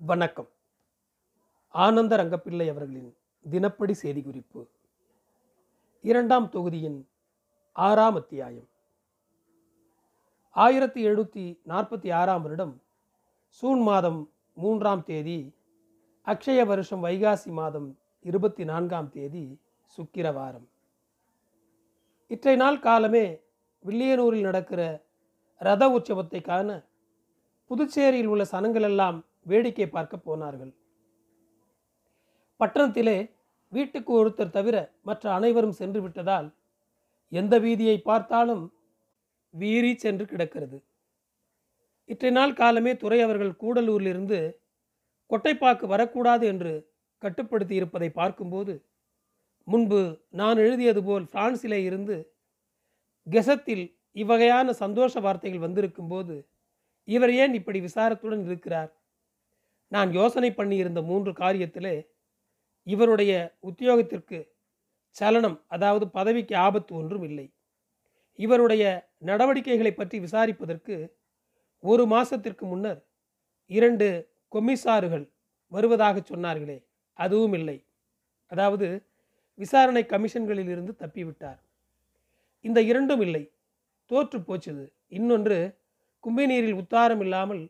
வணக்கம். ஆனந்த ரங்கப்பிள்ளை அவர்களின் தினப்படி செய்தி குறிப்பு இரண்டாம் தொகுதியின் ஆறாம் அத்தியாயம். ஆயிரத்தி எழுநூற்றி நாற்பத்தி ஆறாம் வருடம் சூன் மாதம் மூன்றாம் தேதி அக்ஷய வருஷம் வைகாசி மாதம் இருபத்தி நான்காம் தேதி சுக்கிரவாரம். இற்றை நாள் காலமே வில்லியனூரில் நடக்கிற ரத உற்சவத்தை காண புதுச்சேரியில் உள்ள சனங்களெல்லாம் வேடிக்கை பார்க்க போனார்கள். பட்டணத்திலே வீட்டுக்கு ஒருத்தர் தவிர மற்ற அனைவரும் சென்று விட்டதால் எந்த வீதியை பார்த்தாலும் வீறி சென்று கிடக்கிறது. இற்றை நாள் காலமே துறை அவர்கள் கூடலூரிலிருந்து கொட்டைப்பாக்கு வரக்கூடாது என்று கட்டுப்படுத்தி இருப்பதை பார்க்கும்போது முன்பு நான் எழுதியது போல் பிரான்சிலே இருந்து கெசத்தில் இவ்வகையான சந்தோஷ வார்த்தைகள் வந்திருக்கும்போது இவர் ஏன் இப்படி விசாரத்துடன் இருக்கிறார்? நான் யோசனை பண்ணியிருந்த மூன்று காரியத்திலே இவருடைய உத்தியோகத்திற்கு சலனம் அதாவது பதவிக்கு ஆபத்து ஒன்றும் இல்லை. இவருடைய நடவடிக்கைகளை பற்றி விசாரிப்பதற்கு ஒரு மாசத்திற்கு முன்னர் இரண்டு கொமிசாறுகள் வருவதாக சொன்னார்களே அதுவும் இல்லை. அதாவது விசாரணை கமிஷன்களில் இருந்து தப்பிவிட்டார். இந்த இரண்டும் இல்லை. தோற்று போச்சுது. இன்னொன்று கும்பிநீரில் உத்தாரம் இல்லாமல்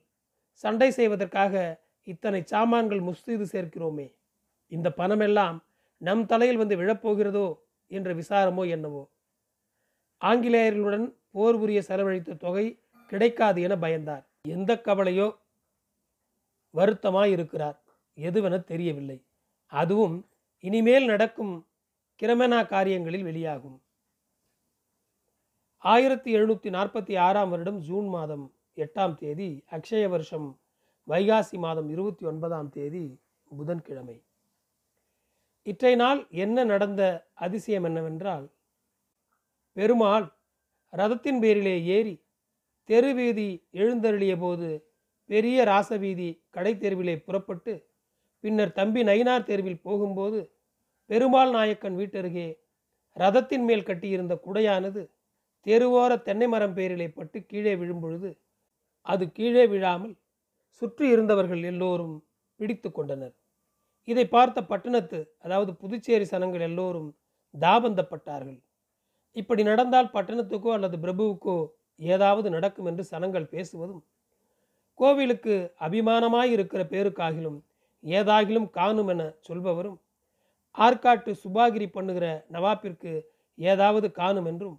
சண்டை செய்வதற்காக இத்தனை சாமான்கள் முஸ்தீது சேர்க்கிறோமே. இந்த பணமெல்லாம் நம் தலையில் வந்து விழப்போகிறதோ என்ற விசாரமோ என்னவோ? ஆங்கிலேயர்களுடன் போர் புரிய செலவழித்த தொகை கிடைக்காது என பயந்தார். எந்த கவலையோ வருத்தமாய் இருக்கிறார் எதுவென தெரியவில்லை. அதுவும் இனிமேல் நடக்கும் கிரமனா காரியங்களில் வெளியாகும். ஆயிரத்தி எழுநூற்றி நாற்பத்தி ஆறாம் வருடம் ஜூன் மாதம் எட்டாம் தேதி அக்ஷய வருஷம் வைகாசி மாதம் இருபத்தி ஒன்பதாம் தேதி புதன்கிழமை. இற்றை நாள் என்ன நடந்த அதிசயம் என்னவென்றால் பெருமாள் ரதத்தின் பேரிலே ஏறி தெருவீதி எழுந்தருளிய போது பெரிய ராசவீதி கடை தெருவிலே புறப்பட்டு பின்னர் தம்பி நயினார் தெருவில் போகும்போது பெருமாள் நாயக்கன் வீட்டருகே ரதத்தின் மேல் கட்டியிருந்த குடையானது தெருவோர தென்னை மரம் பேரிலே பட்டு கீழே விழும்பொழுது அது கீழே விழாமல் சுற்றி இருந்தவர்கள் எல்லோரும் பிடித்து கொண்டனர். இதை பார்த்த பட்டணத்து அதாவது புதுச்சேரி சனங்கள் எல்லோரும் தாபந்தப்பட்டார்கள். இப்படி நடந்தால் பட்டணத்துக்கோ அல்லது பிரபுவுக்கோ ஏதாவது நடக்கும் என்று சனங்கள் பேசுவதும் கோவிலுக்கு அபிமானமாய் இருக்கிற பேருக்காகிலும் ஏதாகிலும் காணும் என சொல்பவரும் ஆற்காட்டு சுபாகிரி பண்ணுகிற நவாப்பிற்கு ஏதாவது காணும் என்றும்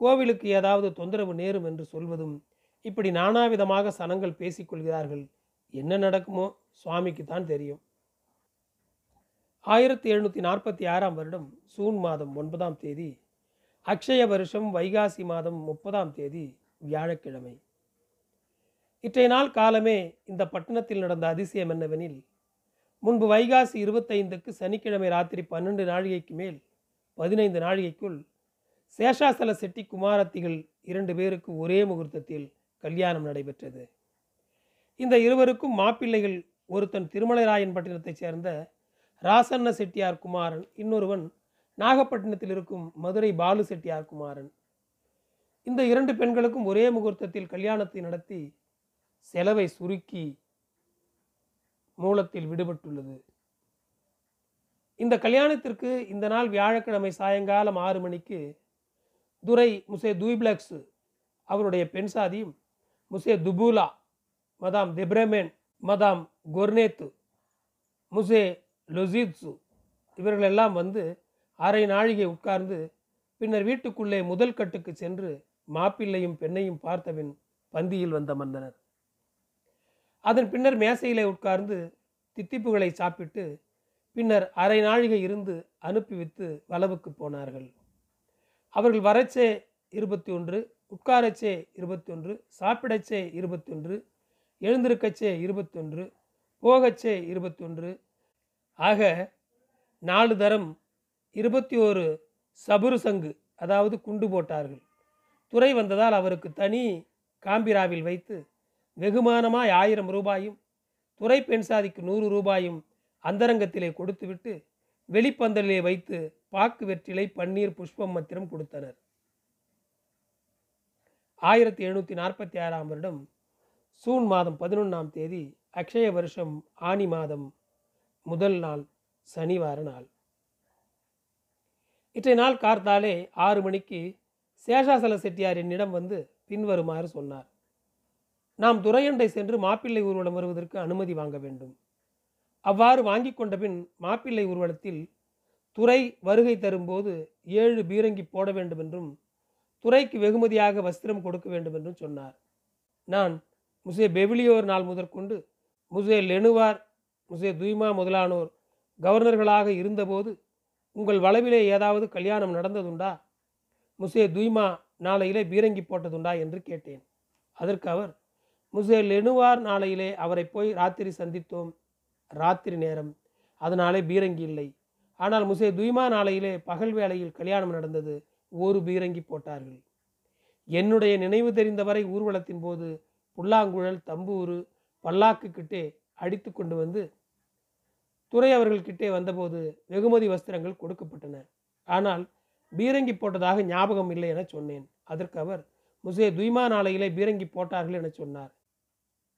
கோவிலுக்கு ஏதாவது தொந்தரவு நேரும் என்று சொல்வதும் இப்படி நானாவிதமாக சனங்கள் பேசிக்கொள்கிறார்கள் என்ன நடக்குமோ சுவாமிக்கு தான் தெரியும். ஆயிரத்தி எழுநூற்றி நாற்பத்தி ஆறாம் வருடம் சூன் மாதம் ஒன்பதாம் தேதி அக்ஷய வருஷம் வைகாசி மாதம் முப்பதாம் தேதி வியாழக்கிழமை. இற்றைய நாள் காலமே இந்த பட்டணத்தில் நடந்த அதிசயம் என்னவெனில் முன்பு வைகாசி இருபத்தைந்துக்கு சனிக்கிழமை ராத்திரி பன்னெண்டு நாழிகைக்கு மேல் பதினைந்து நாழிகைக்குள் சேஷாசல செட்டி குமாரத்திகள் இரண்டு பேருக்கு ஒரே முகூர்த்தத்தில் கல்யாணம் நடைபெற்றது. இந்த இருவருக்கும் மாப்பிள்ளைகள் ஒருத்தன் திருமலைராயன் பட்டினத்தைச் சேர்ந்த ராசண்ண செட்டியார் குமாரன் இன்னொருவன் நாகப்பட்டினத்தில் இருக்கும் மதுரை பாலு செட்டியார் குமாரன். இந்த இரண்டு பெண்களுக்கும் ஒரே முகூர்த்தத்தில் கல்யாணத்தை நடத்தி செலவை சுருக்கி மூலத்தில் விடுபட்டுள்ளது. இந்த கல்யாணத்திற்கு இந்த நாள் வியாழக்கிழமை சாயங்காலம் ஆறு மணிக்கு துரை முசே தூய்பிளக்ஸ் அவருடைய பெண் சாதியும் முசே துபூலா மதாம் திப்ரமேன் மதாம் கொர்னேத்து முசே லொசித்சு இவர்களெல்லாம் வந்து அரை நாழிகை உட்கார்ந்து பின்னர் வீட்டுக்குள்ளே முதல் கட்டுக்கு சென்று மாப்பிள்ளையும் பெண்ணையும் பார்த்தபின் பந்தியில் வந்த மன்னனர் அதன் பின்னர் மேசையிலே உட்கார்ந்து தித்திப்புகளை சாப்பிட்டு பின்னர் அரை நாழிகை இருந்து அனுப்பிவித்து வளவுக்கு போனார்கள். அவர்கள் வரச்சே இருபத்தி ஒன்று உட்காரச்சே இருபத்தொன்று சாப்பிடச்சே இருபத்தொன்று எழுந்திருக்கச்சே இருபத்தொன்று போகச்சே இருபத்தொன்று. ஆக நாலு தரம் இருபத்தி ஓரு சபுரு சங்கு அதாவது குண்டு போட்டார்கள். துறை வந்ததால் அவருக்கு தனி காம்பிராவில் வைத்து வெகுமானமாய் ஆயிரம் ரூபாயும் துறை பெண் சாதிக்கு நூறு ரூபாயும் அந்தரங்கத்திலே கொடுத்துவிட்டு வெளிப்பந்தலிலே வைத்து பாக்கு வெற்றிலை பன்னீர் புஷ்பம் மத்திரம் கொடுத்தனர். ஆயிரத்தி எழுநூற்றி நாற்பத்தி ஆறாம் வருடம் சூன் மாதம் பதினொன்றாம் தேதி அக்ஷய வருஷம் ஆனி மாதம் முதல் நாள் சனிவார நாள். இற்றைய நாள் கார்த்தாலே ஆறு மணிக்கு சேஷாசல செட்டியார் என்னிடம் வந்து பின்வருமாறு சொன்னார். நாம் துரையண்டை சென்று மாப்பிள்ளை ஊர்வலம் வருவதற்கு அனுமதி வாங்க வேண்டும். அவ்வாறு வாங்கி கொண்ட பின் மாப்பிள்ளை ஊர்வலத்தில் துறை வருகை தரும்போது ஏழு பீரங்கி போட வேண்டும் என்றும் துறைக்கு வெகுமதியாக வஸ்திரம் கொடுக்க வேண்டும் என்றும் சொன்னார். நான் முசே பெவிலியோர் நாள் முதற்கொண்டு முசே லெனுவார் முசே துய்மா முதலானோர் கவர்னர்களாக இருந்தபோது உங்கள் வளவிலே ஏதாவது கல்யாணம் நடந்ததுண்டா? முசே துய்மா நாளையிலே பீரங்கி போட்டதுண்டா என்று கேட்டேன். அதற்கு அவர் முசே லெனுவார் நாளையிலே அவரை போய் ராத்திரி சந்தித்தோம். ராத்திரி நேரம் அதனாலே பீரங்கி இல்லை. ஆனால் முசே துய்மா நாளையிலே பகல் வேளையில் கல்யாணம் நடந்தது. ஒரு பீரங்கி போட்டார்கள். என்னுடைய நினைவு தெரிந்தவரை ஊர்வலத்தின் போது புல்லாங்குழல் தம்பூரு பல்லாக்கு கிட்டே அடித்து கொண்டு வந்து துறை அவர்கள் கிட்டே வந்தபோது வெகுமதி வஸ்திரங்கள் கொடுக்கப்பட்டன. ஆனால் பீரங்கி போட்டதாக ஞாபகம் இல்லை என சொன்னேன். அதற்கு அவர் முசே துய்மா நாளையிலே பீரங்கி போட்டார்கள் என சொன்னார்.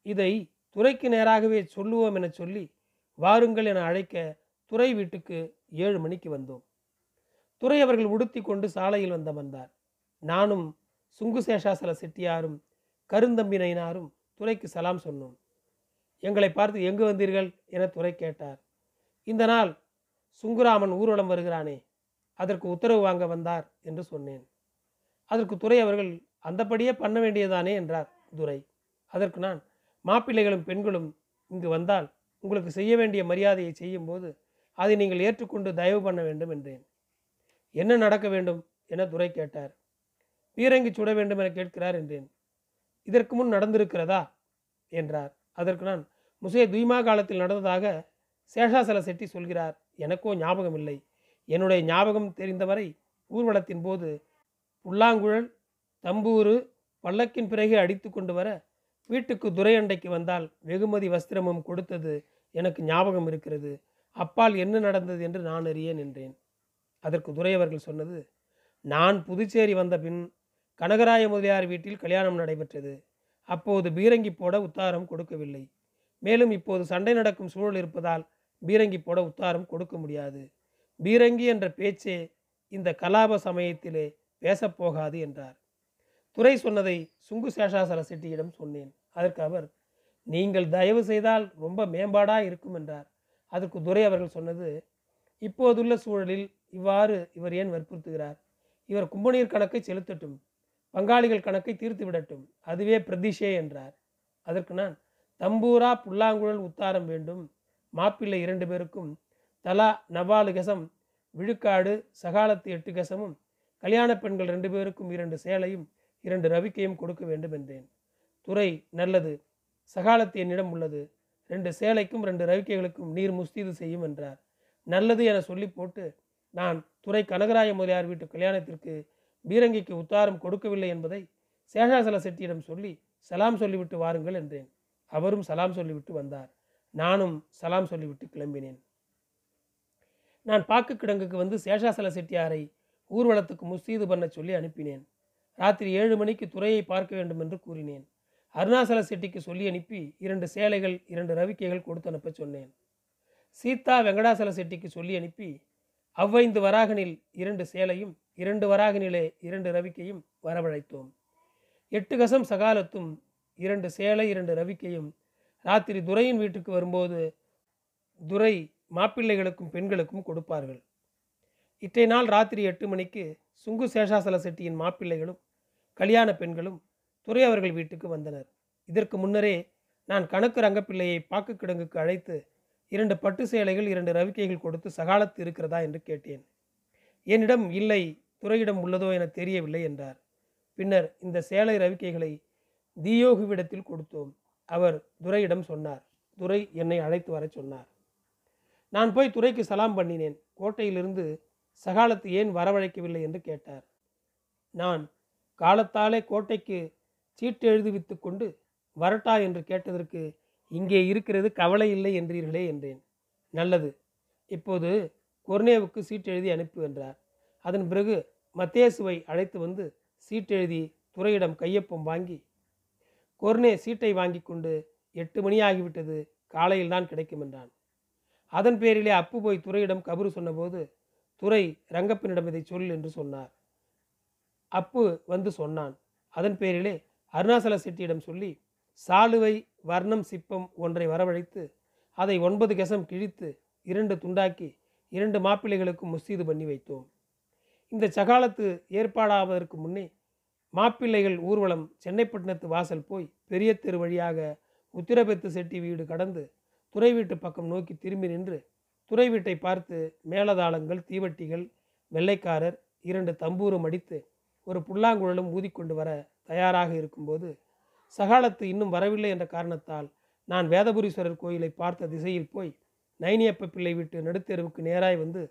இதை துறைக்கு நேராகவே சொல்லுவோம் என சொல்லி வாருங்கள் என அழைக்க துறை வீட்டுக்கு ஏழு மணிக்கு வந்தோம். துறை அவர்கள் உடுத்தி கொண்டு சாலையில் வந்த வந்தார் நானும் சுங்கு சேஷாசல செட்டியாரும் கருந்தம்பினைனாரும் துறைக்கு சலாம் சொன்னோம். எங்களை பார்த்து எங்கு வந்தீர்கள்? என துறை கேட்டார். இந்த நாள் சுங்குராமன் ஊர்வலம் வருகிறானே அதற்கு உத்தரவு வாங்க வந்தார் என்று சொன்னேன். அதற்கு துறை அவர்கள் அந்தபடியே பண்ண வேண்டியதானே என்றார் துரை. அதற்கு நான் மாப்பிள்ளைகளும் பெண்களும் இங்கு வந்தால் உங்களுக்கு செய்ய வேண்டிய மரியாதையை செய்யும்போது அதை நீங்கள் ஏற்றுக்கொண்டு தயவு பண்ண வேண்டும் என்றேன். என்ன நடக்க வேண்டும் என துரை கேட்டார். பீரங்கி சுட வேண்டும் என கேட்கிறார் என்றேன். இதற்கு முன் நடந்திருக்கிறதா? என்றார். அதற்கு நான் முசே துய்மா காலத்தில் நடந்ததாக சேஷாசல செட்டி சொல்கிறார். எனக்கோ ஞாபகம் இல்லை என்னுடைய ஞாபகம் தெரிந்தவரை ஊர்வலத்தின் போது புல்லாங்குழல் தம்பூரு பல்லக்கின் பிறகு அடித்து கொண்டு வர வீட்டுக்கு துரை அண்டைக்கு வந்தால் வெகுமதி வஸ்திரமும் கொடுத்தது எனக்கு ஞாபகம் இருக்கிறது. அப்பால் என்ன நடந்தது என்று நான் அறியேன் என்றேன். அதற்கு துரை அவர்கள் சொன்னது நான் புதுச்சேரி வந்த பின் கனகராய முதலியார் வீட்டில் கல்யாணம் நடைபெற்றது. அப்போது பீரங்கி போட உத்தாரம் கொடுக்கவில்லை. மேலும் இப்போது சண்டை நடக்கும் சூழல் இருப்பதால் பீரங்கி போட உத்தாரம் கொடுக்க முடியாது. பீரங்கி என்ற பேச்சே இந்த கலாப சமயத்திலே பேசப்போகாது என்றார். துறை சொன்னதை சுங்கு சேஷாசல செட்டியிடம் சொன்னேன். அதற்கு அவர் நீங்கள் தயவு செய்தால் ரொம்ப மேம்பாடாக இருக்கும் என்றார். அதற்கு துரை அவர்கள் சொன்னது இப்போதுள்ள சூழலில் இவ்வாறு இவர் ஏன் வற்புறுத்துகிறார்? இவர் கும்பநீர் கணக்கை செலுத்தட்டும் பங்காளிகள் கணக்கை தீர்த்து விடட்டும் அதுவே பிரதிஷே என்றார். அதற்கு நான் தம்பூரா புல்லாங்குழல் உத்தாரம் வேண்டும் மாப்பிள்ளை இரண்டு பேருக்கும் தலா நவாலு கசம் விழுக்காடு சகாலத்து எட்டு கசமும் கல்யாண பெண்கள் ரெண்டு பேருக்கும் இரண்டு சேலையும் இரண்டு ரவிக்கையும் கொடுக்க வேண்டும் என்றேன். துறை நல்லது சகாலத்து என்னிடம் உள்ளது ரெண்டு சேலைக்கும் ரெண்டு ரவிக்கைகளுக்கும் நீர் முஸ்தீது செய்யும் என்றார். நல்லது என சொல்லி போட்டு நான் துறை கனகராய முதலியார் வீட்டு கல்யாணத்திற்கு பீரங்கிக்கு உத்தாரம் கொடுக்கவில்லை என்பதை சேஷாசல செட்டியிடம் சொல்லி சலாம் சொல்லிவிட்டு வாருங்கள் என்றேன். அவரும் சலாம் சொல்லிவிட்டு வந்தார். நானும் சலாம் சொல்லிவிட்டு கிளம்பினேன். நான் பாக்கு கிடங்குக்கு வந்து சேஷாசல செட்டியாரை ஊர்வலத்துக்கு முஸ்தீது பண்ண சொல்லி அனுப்பினேன். ராத்திரி ஏழு மணிக்கு துறையை பார்க்க வேண்டும் என்று கூறினேன். அருணாசல செட்டிக்கு சொல்லி அனுப்பி இரண்டு சேலைகள் இரண்டு ரவிக்கைகள் கொடுத்து அனுப்ப சொன்னேன். சீதா வெங்கடாசல செட்டிக்கு சொல்லி அனுப்பி அவ்வைந்து வராகனில் இரண்டு சேலையும் இரண்டு வராகனிலே இரண்டு ரவிக்கையும் வரவழைத்தோம். எட்டு கசம் சகாலத்தும் இரண்டு சேலை இரண்டு ரவிக்கையும். ராத்திரி துரையின் வீட்டுக்கு வரும்போது துரை மாப்பிள்ளைகளுக்கும் பெண்களுக்கும் கொடுப்பார்கள். இற்றை நாள் ராத்திரி எட்டு மணிக்கு சுங்கு சேஷாசல செட்டியின் மாப்பிள்ளைகளும் கல்யாண பெண்களும் துரை அவர்கள் வீட்டுக்கு வந்தனர். இதற்கு முன்னரே நான் கணக்கு ரங்கப்பிள்ளையை பாக்கு கிடங்குக்கு அழைத்து இரண்டு பட்டு சேலைகள் இரண்டு ரவிக்கைகள் கொடுத்து சகாலத்து இருக்கிறதா என்று கேட்டேன். என்னிடம் இல்லை துறையிடம் உள்ளதோ என தெரியவில்லை என்றார். பின்னர் இந்த சேலை ரவிக்கைகளை தியோகுவிடத்தில் கொடுத்தோம். அவர் துரையிடம் சொன்னார். துரை என்னை அழைத்து வரச் சொன்னார். நான் போய் துறைக்கு சலாம் பண்ணினேன். கோட்டையிலிருந்து சகாலத்து ஏன் வரவழைக்கவில்லை? என்று கேட்டார். நான் காலத்தாலே கோட்டைக்கு சீட்டு எழுதுவித்து கொண்டு வரட்டா? என்று கேட்டதற்கு இங்கே இருக்கிறது கவலை இல்லை என்றீர்களே என்றேன். நல்லது. இப்போது கொர்னேவுக்கு சீட்டு எழுதி அனுப்பு அதன் பிறகு மத்தேசுவை அழைத்து வந்து சீட்டு எழுதி துறையிடம் கையொப்பம் வாங்கி கொர்னே சீட்டை வாங்கி கொண்டு எட்டு மணி ஆகிவிட்டது காலையில் தான் கிடைக்கும் என்றான். அதன் பேரிலே அப்பு போய் துறையிடம் கபரு சொன்னபோது துறை ரங்கப்பனிடம் இதை சொல் என்று சொன்னார். அப்பு வந்து சொன்னான். அதன் பேரிலே அருணாசல செட்டியிடம் சொல்லி சாலுவை வர்ணம் சிப்பம் ஒன்றை வரவழைத்து அதை ஒன்பது கெசம் கிழித்து இரண்டு துண்டாக்கி இரண்டு மாப்பிள்ளைகளுக்கும் முஸ்தீது பண்ணி வைத்தோம். இந்த சகாலத்து ஏற்பாடாவதற்கு முன்னே மாப்பிள்ளைகள் ஊர்வலம் சென்னைப்பட்டினத்து வாசல் போய் பெரிய தெரு வழியாக உத்திரபெத்து செட்டி வீடு கடந்து துறை வீட்டு பக்கம் நோக்கி திரும்பி நின்று துறை வீட்டை பார்த்து மேலதாளங்கள் தீவட்டிகள் வெள்ளைக்காரர் இரண்டு தம்பூரும் அடித்து ஒரு புல்லாங்குழலும் ஊதிக்கொண்டு வர தயாராக இருக்கும்போது சகாலத்து இன்னும் வரவில்லை என்ற காரணத்தால் நான் வேதபுரீஸ்வரர் கோயிலை பார்த்த திசையில் போய் நைனியப்ப பிள்ளை வீட்டு நடுத்தெருவுக்கு நேராய் வந்து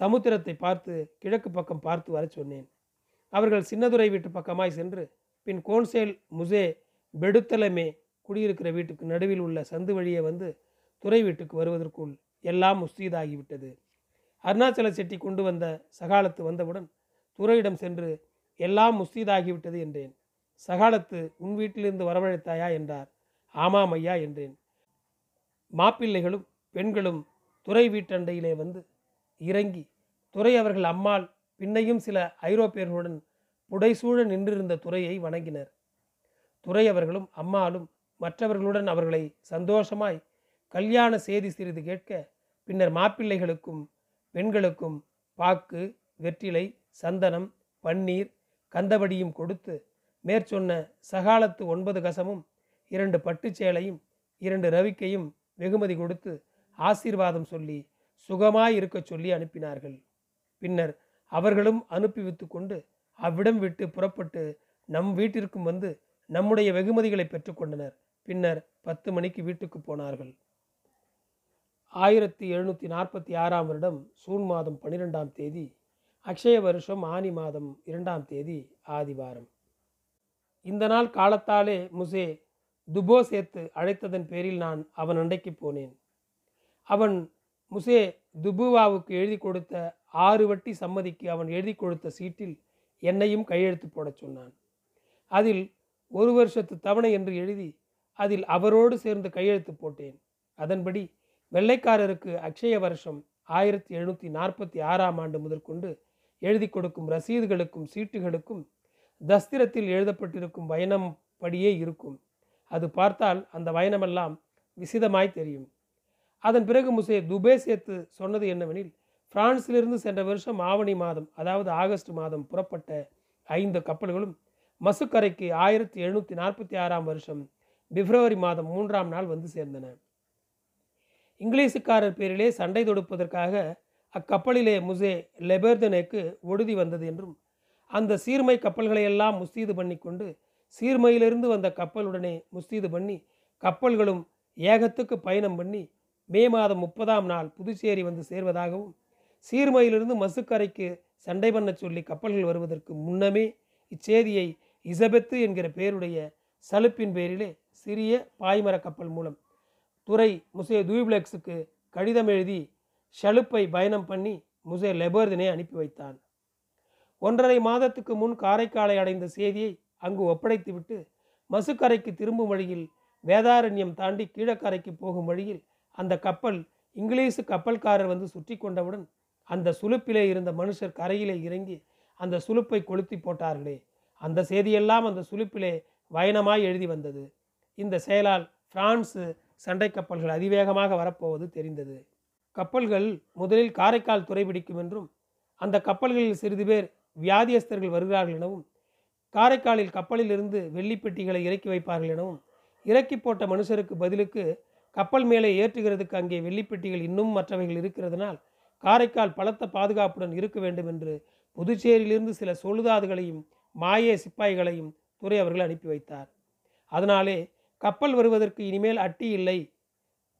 சமுத்திரத்தை பார்த்து கிழக்கு பக்கம் பார்த்து வரச் சொன்னேன். அவர்கள் சின்னதுரை வீட்டு பக்கமாய் சென்று பின் கோன்சேல் முசே பெடுத்தலமே குடியிருக்கிற வீட்டுக்கு நடுவில் உள்ள சந்து வழியே வந்து துறை வீட்டுக்கு வருவதற்குள் எல்லாம் முஸ்தீதாகிவிட்டது. அருணாச்சல செட்டி கொண்டு வந்த சகாலத்து வந்தவுடன் துறையிடம் சென்று எல்லாம் முஸ்தீதாகிவிட்டது என்றேன். சகாலத்து உன் வீட்டிலிருந்து வரவழைத்தாயா என்றார். ஆமாம் ஐயா என்றேன். மாப்பிள்ளைகளும் பெண்களும் துறை வீட்டண்டையிலே வந்து இறங்கி துறை அவர்கள் அம்மாள் பின்னையும் சில ஐரோப்பியர்களுடன் புடைசூழ நின்றிருந்த துறையை வணங்கினர். துறை அவர்களும் அம்மாளும் மற்றவர்களுடன் அவர்களை சந்தோஷமாய் கல்யாண செய்தி சிறிது கேட்க பின்னர் மாப்பிள்ளைகளுக்கும் பெண்களுக்கும் பாக்கு வெற்றிலை சந்தனம் பன்னீர் கந்தபடியும் கொடுத்து மேற்சொன்ன சகாலத்து ஒன்பது கசமும் இரண்டு பட்டுச்சேலையும் இரண்டு ரவிக்கையும் வெகுமதி கொடுத்து ஆசீர்வாதம் சொல்லி சுகமாய் இருக்கச் சொல்லி அனுப்பினார்கள். பின்னர் அவர்களும் அனுப்பி வைத்து கொண்டு அவ்விடம் விட்டு புறப்பட்டு நம் வீட்டிற்கும் வந்து நம்முடைய வெகுமதிகளை பெற்றுக்கொண்டனர் பின்னர் பத்து மணிக்கு வீட்டுக்கு போனார்கள். ஆயிரத்தி எழுநூற்றி நாற்பத்தி ஆறாம் வருடம் சூன் மாதம் பன்னிரெண்டாம் தேதி அக்ஷய வருஷம் ஆனி மாதம் இரண்டாம் தேதி ஆதிவாரம். இந்த நாள் காலத்தாலே முசே துபோ சேர்த்து அழைத்ததன் பேரில் நான் அவன் அண்டைக்கு போனேன். அவன் முசே துபுவாவுக்கு எழுதி கொடுத்த ஆறு வட்டி சம்மதிக்கு அவன் எழுதி கொடுத்த சீட்டில் என்னையும் கையெழுத்து போடச் சொன்னான். அதில் ஒரு வருஷத்து தவணை என்று எழுதி அதில் அவரோடு சேர்ந்து கையெழுத்து போட்டேன். அதன்படி வெள்ளைக்காரருக்கு அக்ஷய வருஷம் ஆயிரத்தி எழுநூற்றி நாற்பத்தி ஆறாம் ஆண்டு முதற்கொண்டு எழுதி கொடுக்கும் ரசீதுகளுக்கும் சீட்டுகளுக்கும் தஸ்திரத்தில் எழுதப்பட்டிருக்கும் வயனம் படியே இருக்கும். அது பார்த்தால் அந்த வயனமெல்லாம் விசிதமாய் தெரியும். அதன் பிறகு முசே துபே சேர்த்து சொன்னது என்னவெனில் பிரான்சிலிருந்து சென்ற வருஷம் ஆவணி மாதம் அதாவது ஆகஸ்ட் மாதம் புறப்பட்ட ஐந்து கப்பல்களும் மசுக்கரைக்கு ஆயிரத்தி எழுநூற்றி நாற்பத்தி ஆறாம் வருஷம் பிப்ரவரி மாதம் மூன்றாம் நாள் வந்து சேர்ந்தன. இங்கிலீஷுக்காரர் பேரிலே சண்டை தொடுப்பதற்காக அக்கப்பலிலே முசே லெபர்தனேக்கு ஒடுதி வந்தது என்றும் அந்த சீர்மை கப்பல்களையெல்லாம் முஸ்தீது பண்ணி கொண்டு சீர்மையிலிருந்து வந்த கப்பலுடனே முஸ்தீது பண்ணி கப்பல்களும் ஏகத்துக்கு பயணம் பண்ணி மே மாதம் முப்பதாம் நாள் புதுச்சேரி வந்து சேர்வதாகவும் சீர்மையிலிருந்து மசுக்கரைக்கு சண்டை பண்ண சொல்லி கப்பல்கள் வருவதற்கு முன்னமே இச்செய்தியை இசபெத்து என்கிற பெயருடைய சலுப்பின் பேரிலே சிறிய பாய்மர கப்பல் மூலம் துறை முசே தூய்பிளெக்ஸுக்கு கடிதம் எழுதி ஷலுப்பை பயணம் பண்ணி முசே லெபர்தினை அனுப்பி வைத்தான். ஒன்றரை மாதத்துக்கு முன் காரைக்காலை அடைந்த செய்தியை அங்கு ஒப்படைத்துவிட்டு மசுக்கரைக்கு திரும்பும் வழியில் வேதாரண்யம் தாண்டி கீழக்கரைக்கு போகும் வழியில் அந்த கப்பல் இங்கிலீஷு கப்பல்காரர் வந்து சுற்றி கொண்டவுடன் அந்த சுலுப்பிலே இருந்த மனுஷர் கரையிலே இறங்கி அந்த சுலுப்பை கொளுத்தி போட்டார்களே. அந்த செய்தியெல்லாம் அந்த சுலுப்பிலே வயனமாய் எழுதி வந்தது. இந்த செயலால் பிரான்ஸு சண்டை கப்பல்கள் அதிவேகமாக வரப்போவது தெரிந்தது. கப்பல்கள் முதலில் காரைக்கால் துறைபிடிக்கும் என்றும் அந்த கப்பல்களில் சிறிது பேர் வியாதியஸ்தர்கள் வருகிறார்கள் எனவும் காரைக்காலில் கப்பலில் இருந்து வெள்ளிப்பெட்டிகளை இறக்கி வைப்பார்கள் எனவும் இறக்கி போட்ட மனுஷருக்கு பதிலுக்கு கப்பல் மேலே ஏற்றுகிறதுக்கு அங்கே வெள்ளிப்பெட்டிகள் இன்னும் மற்றவைகள் இருக்கிறதுனால் காரைக்கால் பலத்த பாதுகாப்புடன் இருக்க வேண்டும் என்று புதுச்சேரியிலிருந்து சில சொல்லுதாதுகளையும் மாயே சிப்பாய்களையும் துறை அவர்கள் அனுப்பி வைத்தார். அதனாலே கப்பல் வருவதற்கு இனிமேல் அட்டி இல்லை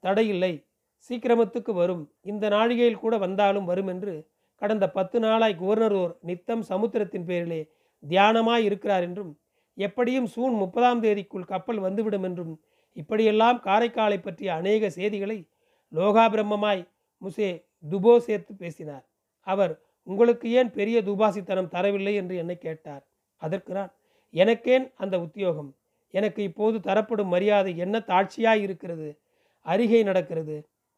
தடையில்லை சீக்கிரமத்துக்கு வரும் இந்த நாழிகையில் கூட வந்தாலும் வரும் என்று கடந்த பத்து நாளாய் குவர்னரோர் நித்தம் சமுத்திரத்தின் பேரிலே தியானமாய் இருக்கிறார் என்றும் எப்படியும் சூன் முப்பதாம் தேதிக்குள் கப்பல் வந்துவிடும் என்றும் இப்படியெல்லாம் காரைக்காலை பற்றிய அநேக செய்திகளை லோகாபிரம்மமாய் முசே துபோ சேர்த்து பேசினார். அவர் உங்களுக்கு ஏன் பெரிய துபாசித்தனம் தரவில்லை? என்று என்னை கேட்டார். அதற்கு நான் எனக்கேன் அந்த உத்தியோகம். எனக்கு இப்போது தரப்படும் மரியாதை என்ன தாட்சியாய் இருக்கிறது? அருகே நடக்கிறது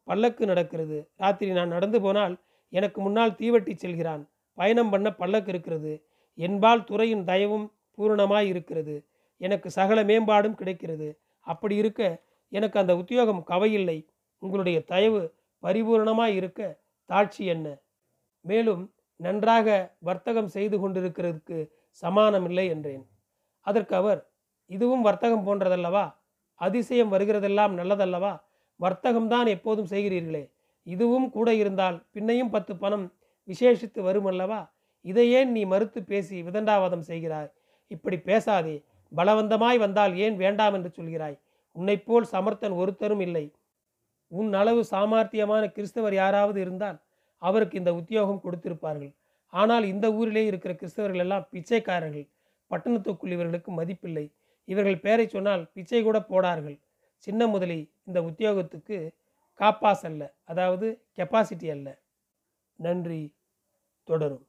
பல்லக்கு நடக்கிறது ராத்திரி நான் நடந்து போனால் எனக்கு முன்னால் தீவட்டி செல்கிறான். பயணம் பண்ண பல்லக்கு இருக்கிறது. என்பால் துறையின் தயவும் பூரணமாய் இருக்கிறது எனக்கு சகல மேம்பாடும் கிடைக்கிறது. அப்படி இருக்க எனக்கு அந்த உத்தியோகம் கவையில்லை. உங்களுடைய தயவு பரிபூரணமாய் இருக்க தாட்சி என்ன? மேலும் நன்றாக வர்த்தகம் செய்து கொண்டிருக்கிறதுக்கு சமானமில்லை என்றேன். அதற்கு அவர் இதுவும் வர்த்தகம் போன்றதல்லவா? அதிசயம் வருகிறதெல்லாம் நல்லதல்லவா? வர்த்தகம்தான் எப்போதும் செய்கிறீர்களே. இதுவும் கூட இருந்தால் பின்னையும் பத்து பணம் விசேஷித்து வருமல்லவா? இதை ஏன் நீ மறுத்து பேசி விதண்டாவாதம் செய்கிறாய்? இப்படி பேசாதே. பலவந்தமாய் வந்தால் ஏன் வேண்டாம் என்று சொல்கிறாய்? உன்னைப்போல் சமர்த்தன் ஒருத்தரும் இல்லை. உன் அளவு சாமர்த்தியமான கிறிஸ்தவர் யாராவது இருந்தால் அவருக்கு இந்த உத்தியோகம் கொடுத்திருப்பார்கள். ஆனால் இந்த ஊரிலே இருக்கிற கிறிஸ்தவர்கள் எல்லாம் பிச்சைக்காரர்கள். பட்டணத்துக்குள் இவர்களுக்கு மதிப்பில்லை. இவர்கள் பெயரை சொன்னால் பிச்சை கூட போடார்கள். சின்ன முதலி இந்த உத்தியோகத்துக்கு காப்பாஸ் அல்ல அதாவது கெப்பாசிட்டி அல்ல. நன்றி தொடரும்.